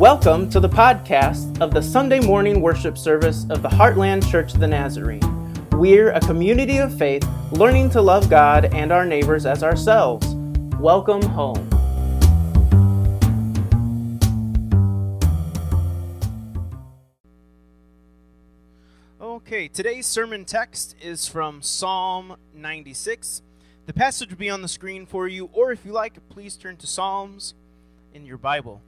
Welcome to the podcast of the Sunday morning worship service of the Heartland Church of the Nazarene. We're a community of faith learning to love God and our neighbors as ourselves. Welcome home. Okay, today's sermon text is from Psalm 96. The passage will be on the screen for you, or if you like, please turn to Psalms in your Bible.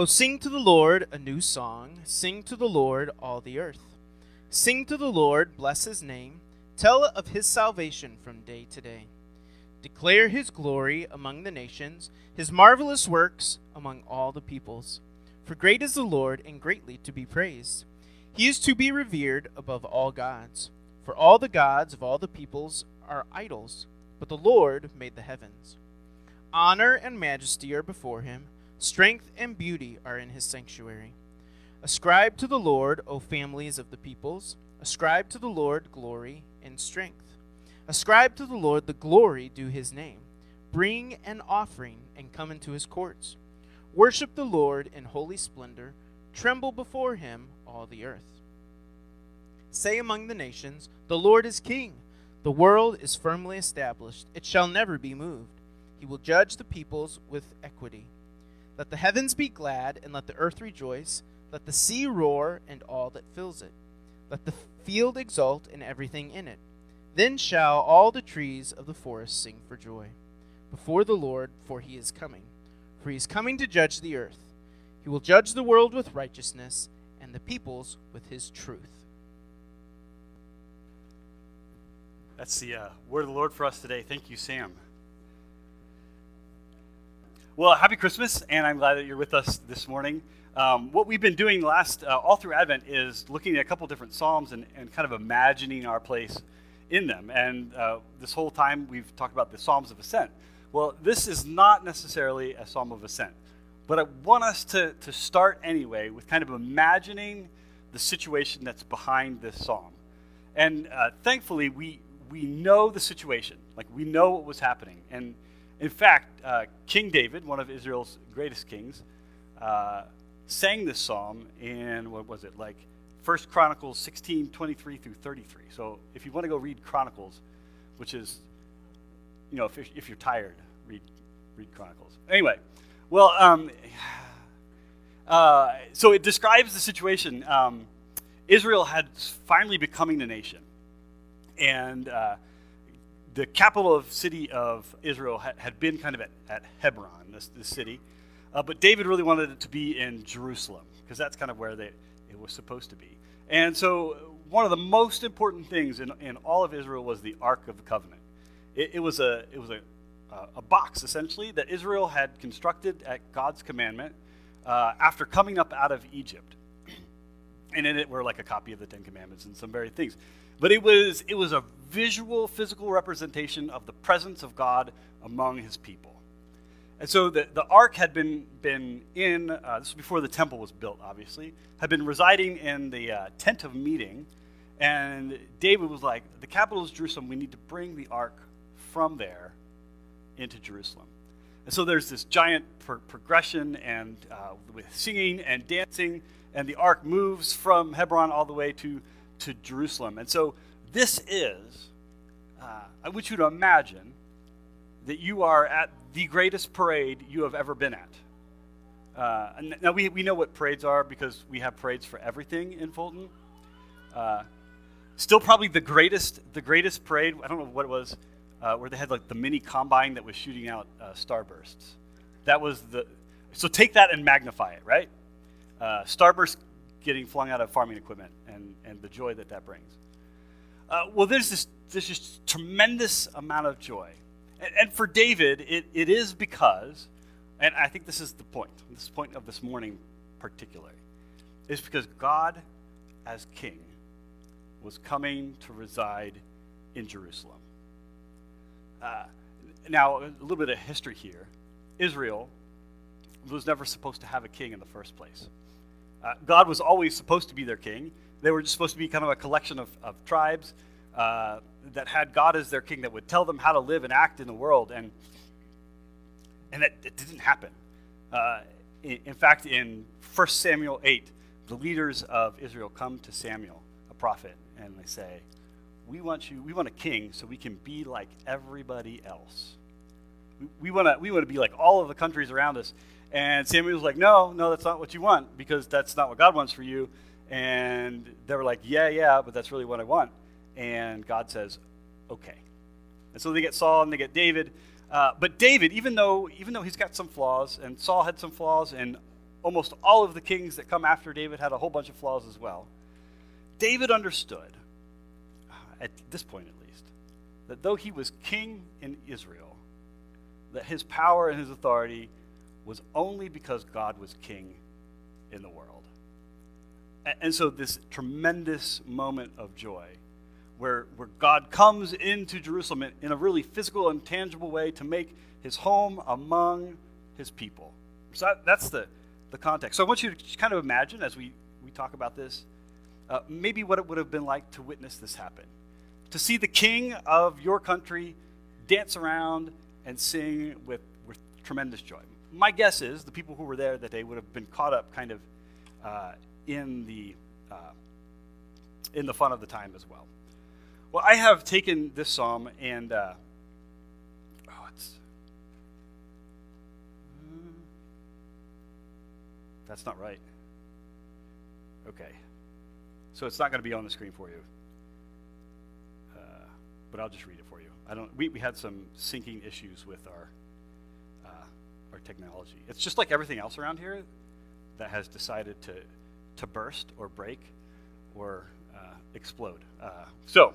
Oh, sing to the Lord a new song. Sing to the Lord all the earth. Sing to the Lord, bless his name. Tell of his salvation from day to day. Declare his glory among the nations, his marvelous works among all the peoples. For great is the Lord, and greatly to be praised. He is to be revered above all gods. For all the gods of all the peoples are idols, but the Lord made the heavens. Honor and majesty are before him Strength and beauty are in his sanctuary. Ascribe to the Lord, O families of the peoples. Ascribe to the Lord glory and strength. Ascribe to the Lord the glory due his name. Bring an offering and come into his courts. Worship the Lord in holy splendor. Tremble before him, all the earth. Say among the nations, The Lord is king. The world is firmly established, it shall never be moved. He will judge the peoples with equity. Let the heavens be glad, and let the earth rejoice. Let the sea roar, and all that fills it. Let the field exult, and everything in it. Then shall all the trees of the forest sing for joy before the Lord, for he is coming. For he is coming to judge the earth. He will judge the world with righteousness, and the peoples with his truth. That's the uh, word of the Lord for us today. Thank you, Sam. Well, happy Christmas, and I'm glad that you're with us this morning. Um, what we've been doing last, uh, all through Advent, is looking at a couple different Psalms and, and kind of imagining our place in them. And uh, this whole time, we've talked about the Psalms of Ascent. Well, this is not necessarily a Psalm of Ascent, but I want us to, to start anyway with kind of imagining the situation that's behind this Psalm. And uh, thankfully, we, we know the situation. Like, we know what was happening. And in fact, uh, King David, one of Israel's greatest kings, uh, sang this psalm in, what was it, like First Chronicles 16, 23 through 33. So if you want to go read Chronicles, which is, you know, if, if you're tired, read, read Chronicles. Anyway, well, um, uh, so it describes the situation. Um, Israel had finally becoming a nation. And uh, the capital of city of Israel had, had been kind of at, at Hebron, this, this city. Uh, but David really wanted it to be in Jerusalem because that's kind of where they, it was supposed to be. And so, one of the most important things in, in all of Israel was the Ark of the Covenant. It, it was, a, it was a, a box, essentially, that Israel had constructed at God's commandment uh, after coming up out of Egypt. And in it were like a copy of the Ten Commandments and some very things. But it was, it was a visual, physical representation of the presence of God among his people. And so the, the ark had been, been in, uh, this was before the temple was built, obviously, had been residing in the uh, tent of meeting. And David was like, the capital is Jerusalem. We need to bring the ark from there into Jerusalem. And so there's this giant pro- progression and uh, with singing and dancing, and the ark moves from Hebron all the way to to Jerusalem. And so this is, uh, I want you to imagine that you are at the greatest parade you have ever been at. Uh, now, we, we know what parades are because we have parades for everything in Fulton. Uh, still, probably the greatest, the greatest parade, I don't know what it was, uh, where they had like the mini combine that was shooting out uh, starbursts. That was the, so take that and magnify it, right? Uh, starburst getting flung out of farming equipment and, and the joy that that brings. Uh, well, there's this, there's this tremendous amount of joy. And, and for David, it, it is because, and I think this is the point, this point of this morning particularly, is because God, as king, was coming to reside in Jerusalem. Uh, now, a little bit of history here. Israel was never supposed to have a king in the first place. Uh, God was always supposed to be their king. They were just supposed to be kind of a collection of, of tribes uh, that had God as their king that would tell them how to live and act in the world. And, and that it didn't happen. Uh, in, in fact, in 1 Samuel 8, the leaders of Israel come to Samuel, a prophet, and they say, we want you, we want a king so we can be like everybody else. We, we want to we want to be like all of the countries around us. And Samuel was like, no, no, that's not what you want because that's not what God wants for you. And they were like, yeah, yeah, but that's really what I want. And God says, okay. And so they get Saul and they get David. Uh, but David, even though even though he's got some flaws, and Saul had some flaws, and almost all of the kings that come after David had a whole bunch of flaws as well. David understood at this point at least, that though he was king in Israel, that his power and his authority was only because God was king in the world. And so, this tremendous moment of joy where, where God comes into Jerusalem in a really physical and tangible way to make his home among his people. So, that, that's the, the context. So, I want you to kind of imagine as we, we talk about this, uh, maybe what it would have been like to witness this happen to see the king of your country dance around and sing with, with tremendous joy. My guess is the people who were there that day would have been caught up kind of uh, in the uh, in the fun of the time as well. Well, I have taken this psalm and uh, oh, it's uh, that's not right. Okay, so it's not going to be on the screen for you but I'll just read it for you. I don't. We, we had some syncing issues with our our technology. It's just like everything else around here that has decided to to burst or break or uh, explode. Uh, so,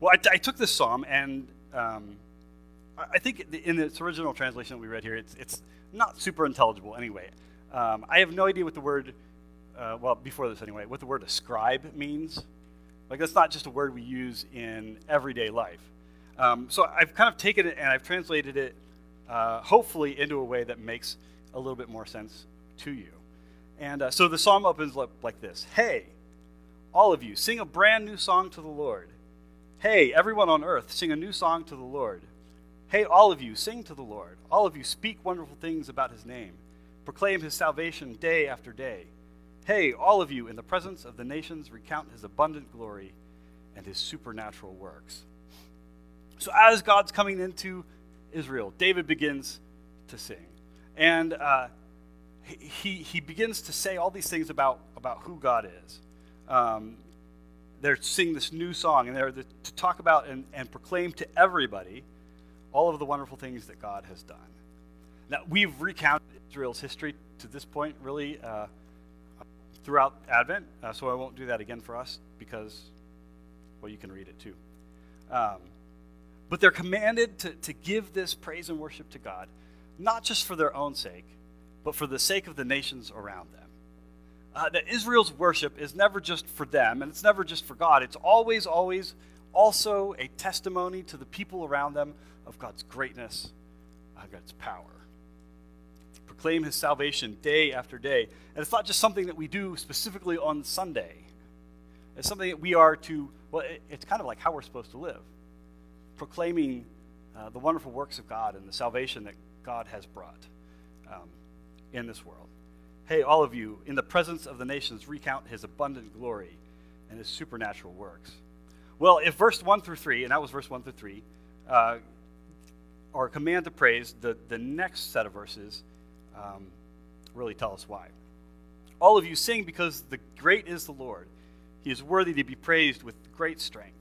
well, I, I, took this psalm and um, I think in its original translation that we read here, it's it's not super intelligible anyway. Um, I have no idea what the word, uh, well, before this anyway, what the word ascribe means. Like, that's not just a word we use in everyday life. Um, so I've kind of taken it and I've translated it, uh, hopefully, into a way that makes a little bit more sense to you. And uh, so the psalm opens up like this Hey, all of you, sing a brand new song to the Lord. Hey, everyone on earth, sing a new song to the Lord. Hey, all of you, sing to the Lord. All of you, speak wonderful things about his name. Proclaim his salvation day after day. Hey, all of you, in the presence of the nations, recount his abundant glory and his supernatural works. So, as God's coming into Israel, David begins to sing. And uh, he, he begins to say all these things about, about who God is. Um, they're singing this new song, and they're the, to talk about and, and proclaim to everybody all of the wonderful things that God has done. Now, we've recounted Israel's history to this point, really. Uh, throughout Advent, uh, so I won't do that again for us because, well, you can read it too. Um, but they're commanded to, to give this praise and worship to God, not just for their own sake, but for the sake of the nations around them. Uh, that Israel's worship is never just for them, and it's never just for God. It's always, always also a testimony to the people around them of God's greatness, of God's power proclaim his salvation day after day. And it's not just something that we do specifically on Sunday, it's something that we are to, well, it's kind of like how we're supposed to live, proclaiming uh, the wonderful works of God and the salvation that God has brought um, in this world. Hey, all of you, in the presence of the nations, recount his abundant glory and his supernatural works. Well, if verse 1 through 3, and that was verse 1 through 3, uh, are a command to praise, the, the next set of verses um, really tell us why. All of you sing because the great is the Lord. He is worthy to be praised with great strength.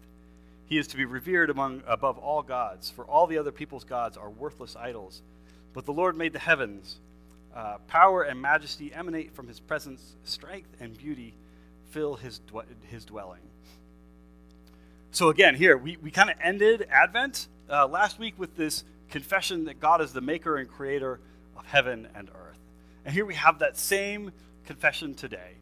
He is to be revered among above all gods, for all the other people's gods are worthless idols. But the Lord made the heavens. Uh, power and majesty emanate from his presence. Strength and beauty fill his, his dwelling. So, again, here, we, we kind of ended Advent uh, last week with this confession that God is the maker and creator of heaven and earth. And here we have that same confession today.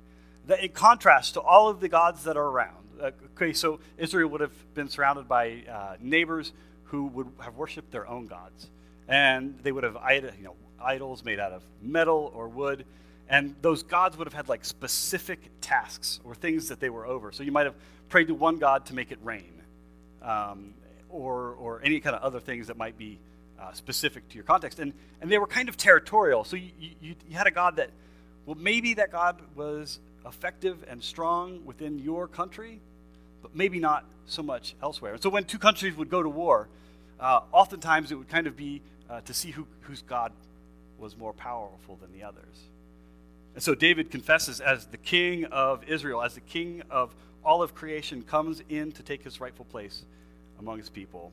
That in contrast to all of the gods that are around, okay, so Israel would have been surrounded by uh, neighbors who would have worshipped their own gods. And they would have you know, idols made out of metal or wood. And those gods would have had like specific tasks or things that they were over. So you might have prayed to one god to make it rain, um, or, or any kind of other things that might be uh, specific to your context. And, and they were kind of territorial. So you, you, you had a God that, well, maybe that God was effective and strong within your country, but maybe not so much elsewhere. And so when two countries would go to war, uh, oftentimes it would kind of be uh, to see who, whose God was more powerful than the others. And so David confesses as the king of Israel, as the king of all of creation, comes in to take his rightful place among his people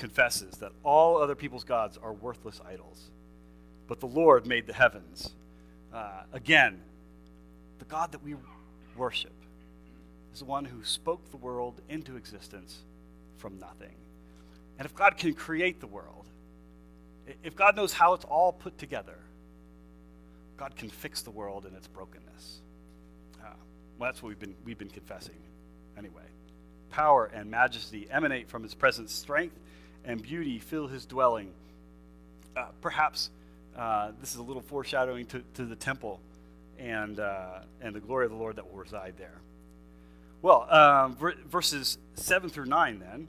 confesses that all other people's gods are worthless idols, but the Lord made the heavens. Uh, again, the God that we worship is the one who spoke the world into existence from nothing. And if God can create the world, if God knows how it's all put together, God can fix the world in its brokenness. Uh, well, that's what we've been, we've been confessing anyway. Power and majesty emanate from his presence, strength and beauty fill his dwelling. Uh, perhaps uh, this is a little foreshadowing to, to the temple and, uh, and the glory of the Lord that will reside there. Well, um, verses 7 through 9 then.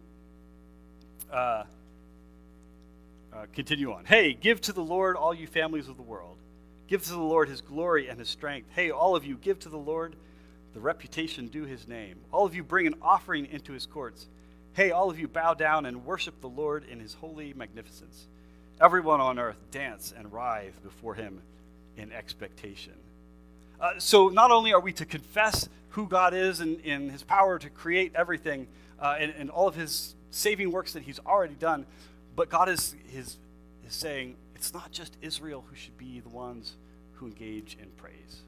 Uh, uh, continue on. Hey, give to the Lord all you families of the world. Give to the Lord his glory and his strength. Hey, all of you, give to the Lord the reputation due his name. All of you, bring an offering into his courts. Hey, all of you, bow down and worship the Lord in his holy magnificence. Everyone on earth dance and writhe before him in expectation. Uh, so, not only are we to confess who God is and, in his power to create everything uh, and, and, all of his saving works that he's already done, but God is, is, is saying it's not just Israel who should be the ones who engage in praise.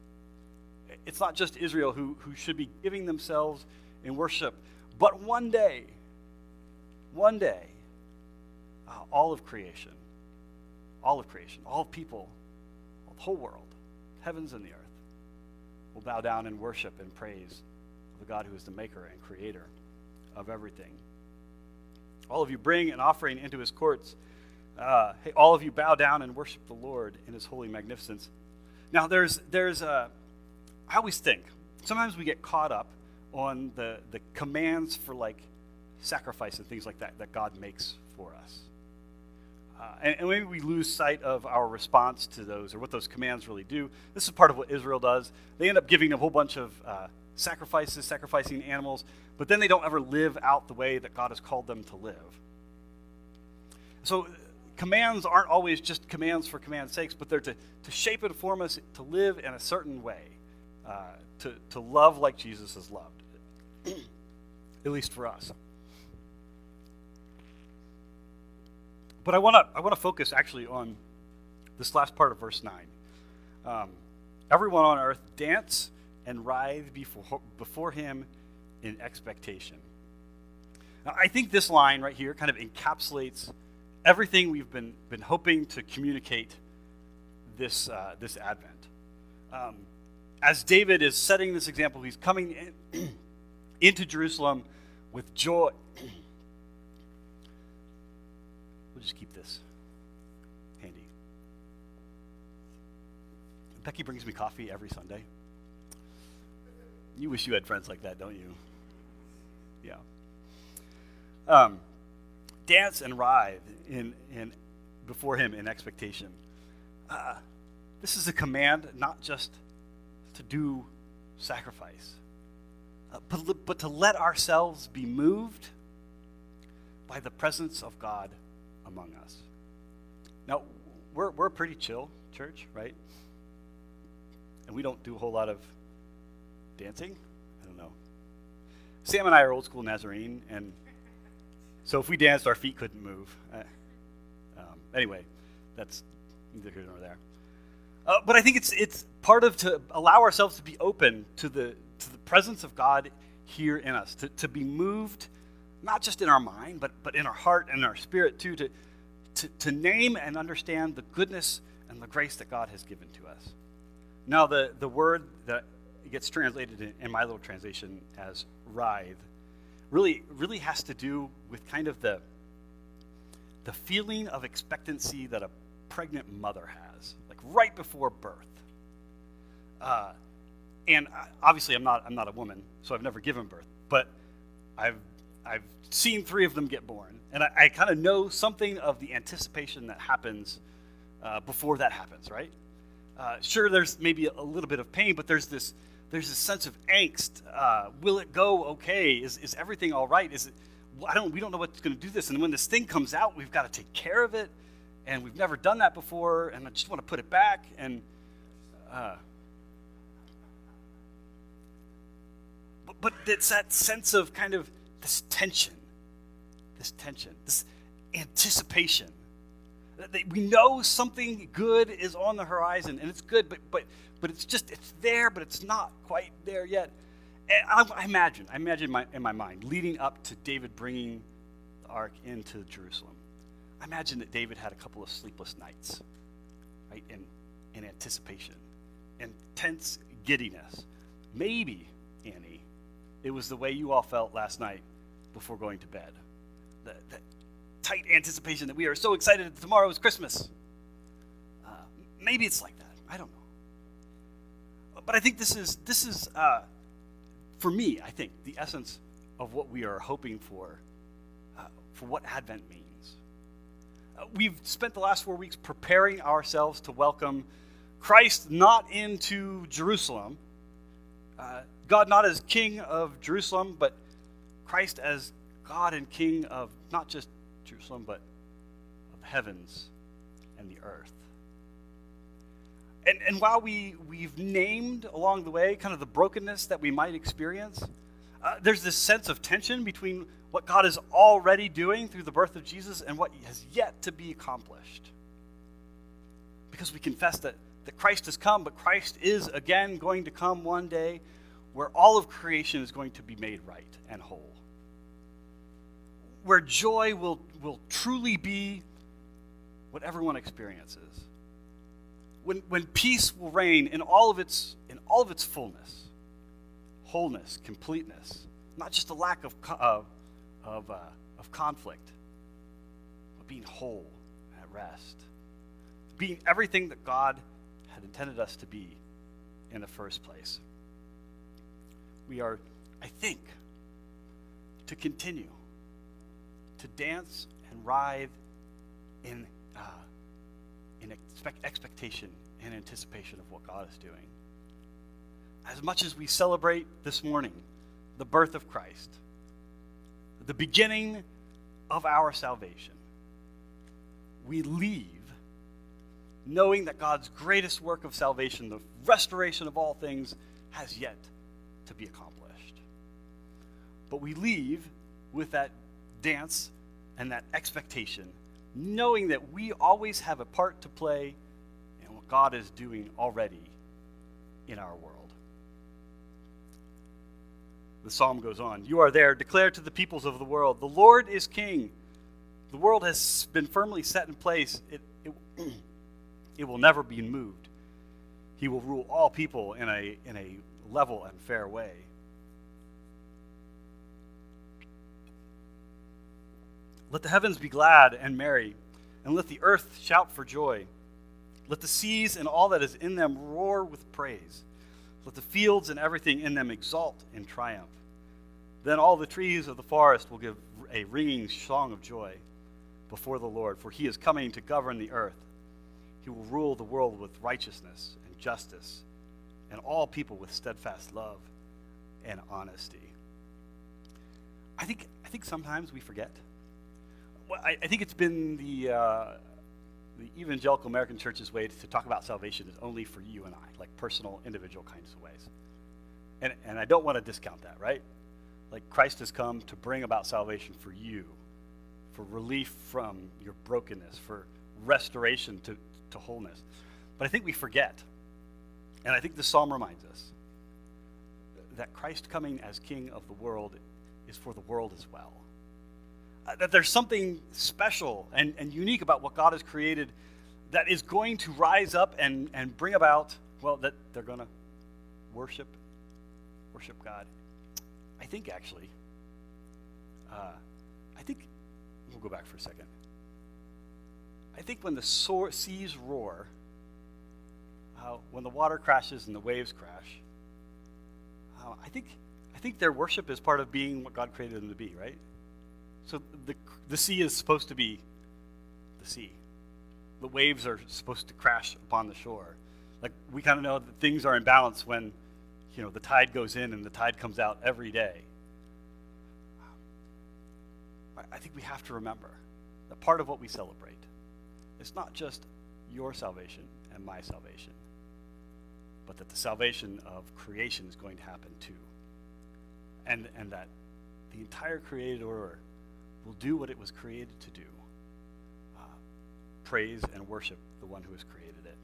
It's not just Israel who, who should be giving themselves in worship, but one day, one day, uh, all of creation, all of creation, all of people, the whole world, heavens and the earth, will bow down and worship and praise the God who is the maker and creator of everything. All of you bring an offering into his courts. Uh, hey, all of you bow down and worship the Lord in his holy magnificence. Now, there's, there's a, I always think, sometimes we get caught up on the, the commands for like sacrifice and things like that that God makes for us. Uh, and, and, maybe we lose sight of our response to those or what those commands really do. This is part of what Israel does. They end up giving a whole bunch of uh, sacrifices, sacrificing animals, but then they don't ever live out the way that God has called them to live. So, commands aren't always just commands for command's sakes, but they're to, to shape and form us to live in a certain way, uh, to, to love like Jesus has loved, at least for us. But I want to I want to focus actually on this last part of verse nine. Um, Everyone on earth dance and writhe before, before him in expectation. Now, I think this line right here kind of encapsulates everything we've been, been hoping to communicate this, uh, this Advent. Um, as David is setting this example, he's coming in, into Jerusalem with joy just keep this handy. Becky brings me coffee every Sunday. You wish you had friends like that, don't you? Yeah. Um, dance and writhe in, in, before him in expectation. Uh, this is a command not just to do sacrifice, uh, but, but to let ourselves be moved by the presence of God among us. Now, we're, we're a pretty chill church, right? And we don't do a whole lot of dancing. I don't know. Sam and I are old school Nazarene, and so if we danced, our feet couldn't move. Uh, um, anyway, that's neither here nor there. Uh, but I think it's it's part of to allow ourselves to be open to the to the presence of God here in us, to, to be moved not just in our mind, but, but in our heart and our spirit too, to, to, to name and understand the goodness and the grace that God has given to us. Now, the, the word that gets translated in, in my little translation as writhe really, really has to do with kind of the, the feeling of expectancy that a pregnant mother has, like right before birth. Uh, and obviously, I'm not, I'm not a woman, so I've never given birth, but I've I've seen three of them get born, and I, I kind of know something of the anticipation that happens uh, before that happens, right? Uh, sure, there's maybe a little bit of pain, but there's this there's this sense of angst. Uh, will it go okay? Is, is everything all right? Is it? I don't. We don't know what's going to do this. And when this thing comes out, we've got to take care of it, and we've never done that before. And I just want to put it back. And uh, but, but it's that sense of kind of this tension, this tension, this anticipation we know something good is on the horizon, and it's good, but but but it's just it's there, but it's not quite there yet. I, I imagine, I imagine my, in my mind, leading up to David bringing the ark into Jerusalem. I imagine that David had a couple of sleepless nights, right, in in anticipation, intense giddiness. Maybe, Annie, it was the way you all felt last night before going to bed. That, that tight anticipation that we are so excited that tomorrow is Christmas. Uh, maybe it's like that. I don't know. But I think this is this is uh, for me. I think the essence of what we are hoping for, uh, for what Advent means. Uh, we've spent the last four weeks preparing ourselves to welcome Christ not into Jerusalem, uh, God not as King of Jerusalem, but Christ as God and King of not just Jerusalem, but of heavens and the earth. And, and while we, we've named along the way kind of the brokenness that we might experience, uh, there's this sense of tension between what God is already doing through the birth of Jesus and what has yet to be accomplished. Because we confess that, that Christ has come, but Christ is again going to come one day where all of creation is going to be made right and whole where joy will, will truly be what everyone experiences. When, when peace will reign in all of its in all of its fullness, wholeness, completeness, not just a lack of of of, uh, of conflict, but being whole at rest, being everything that God had intended us to be in the first place. We are, I think, to continue to dance and writhe in, uh, in expect, expectation and anticipation of what God is doing. As much as we celebrate this morning the birth of Christ, the beginning of our salvation, we leave knowing that God's greatest work of salvation, the restoration of all things, has yet to be accomplished. But we leave with that dance and that expectation, knowing that we always have a part to play in what God is doing already in our world. The psalm goes on You are there, declare to the peoples of the world, the Lord is king. The world has been firmly set in place, it, it, it will never be moved. He will rule all people in a, in a level and fair way. Let the heavens be glad and merry, and let the earth shout for joy. Let the seas and all that is in them roar with praise. Let the fields and everything in them exult in triumph. Then all the trees of the forest will give a ringing song of joy before the Lord, for he is coming to govern the earth. He will rule the world with righteousness and justice, and all people with steadfast love and honesty. I think, I think sometimes we forget I, I, think it's been the, uh, the evangelical American church's way to talk about salvation is only for you and I, like personal, individual kinds of ways. And, and I don't want to discount that, right? Like Christ has come to bring about salvation for you, for relief from your brokenness, for restoration to, to wholeness. But I think we forget, and I think the psalm reminds us, that Christ coming as king of the world is for the world as well. That there's something special and, and unique about what God has created that is going to rise up and, and bring about, well, that they're going to worship, worship God. I think actually, uh, I think, we'll go back for a second. I think when the so- seas roar, uh, when the water crashes and the waves crash, uh, I think I think their worship is part of being what God created them to be, right? So the, the sea is supposed to be the sea. The waves are supposed to crash upon the shore. Like we kind of know that things are in balance when, you know, the tide goes in and the tide comes out every day. I think we have to remember that part of what we celebrate is not just your salvation and my salvation, but that the salvation of creation is going to happen too. And, and that the entire created order will do what it was created to do uh, praise and worship the one who has created it.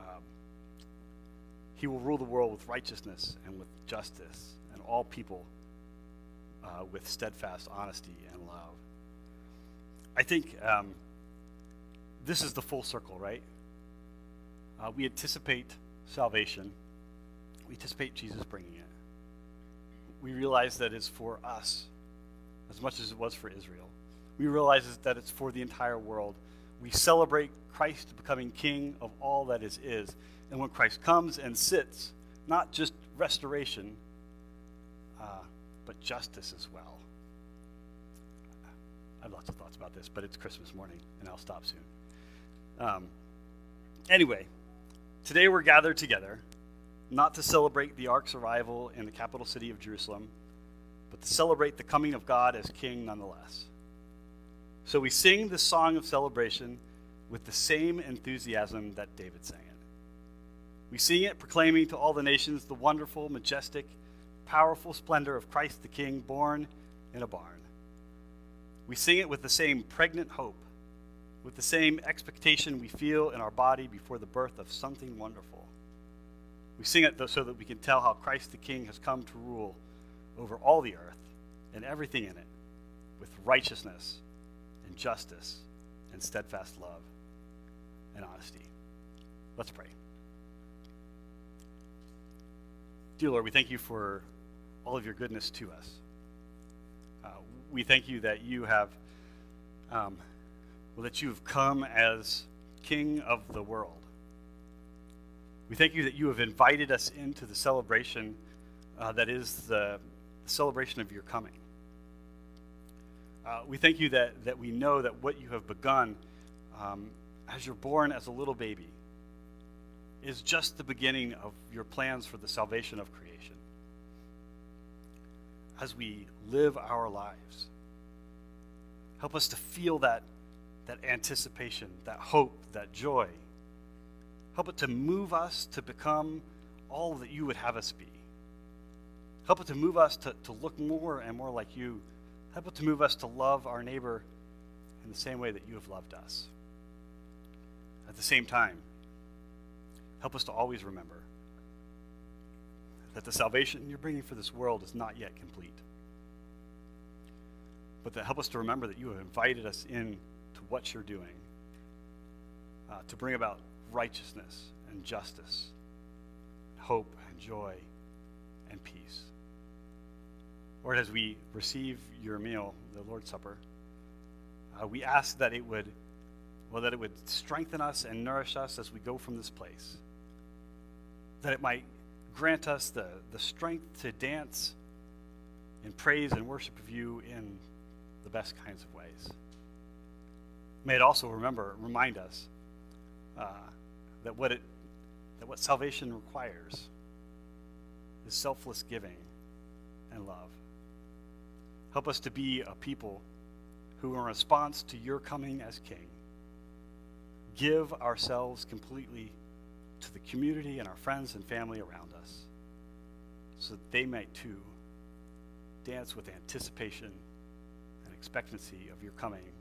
Um, he will rule the world with righteousness and with justice, and all people uh, with steadfast honesty and love. I think um, this is the full circle, right? Uh, we anticipate salvation, we anticipate Jesus bringing it. We realize that it's for us as much as it was for Israel. We realize that it's for the entire world. We celebrate Christ becoming king of all that is is. And when Christ comes and sits, not just restoration, uh, but justice as well. I have lots of thoughts about this, but it's Christmas morning, and I'll stop soon. Um, anyway, today we're gathered together not to celebrate the ark's arrival in the capital city of Jerusalem, but to celebrate the coming of God as king nonetheless. So we sing this song of celebration with the same enthusiasm that David sang it. We sing it proclaiming to all the nations the wonderful, majestic, powerful splendor of Christ the King born in a barn. We sing it with the same pregnant hope, with the same expectation we feel in our body before the birth of something wonderful. We sing it so that we can tell how Christ the King has come to rule over all the earth and everything in it with righteousness and justice and steadfast love and honesty. Let's pray. Dear Lord, we thank you for all of your goodness to us we thank you that you have, um, well, that you have come as King of the world. We thank you that you have invited us into the celebration uh, that is the, celebration of your coming. Uh, we thank you that, that we know that what you have begun um, as you're born as a little baby is just the beginning of your plans for the salvation of creation as we live our lives. Help us to feel that, that anticipation, that hope, that joy. Help it to move us to become all that you would have us be. Help it to move us to, to look more and more like you. Help it to move us to love our neighbor in the same way that you have loved us. At the same time, help us to always remember that the salvation you're bringing for this world is not yet complete. But that help us to remember that you have invited us in to what you're doing uh, to bring about righteousness and justice, hope and joy and peace. Lord, as we receive your meal, the Lord's Supper, uh, we ask that it would, well, that it would strengthen us and nourish us as we go from this place. That it might grant us the, the strength to dance in praise and worship of you in the best kinds of ways. May it also remember, remind us uh, that what it that what salvation requires is selfless giving and love. Help us to be a people who, in response to your coming as King, give ourselves completely to the community and our friends and family around us so that they might too dance with anticipation and expectancy of your coming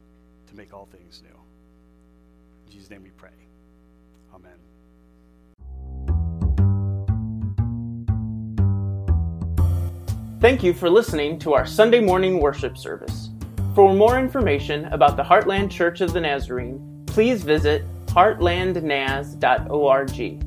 to make all things new. In Jesus' name we pray. Amen. Thank you for listening to our Sunday morning worship service. For more information about the Heartland Church of the Nazarene, please visit heartlandnaz.org.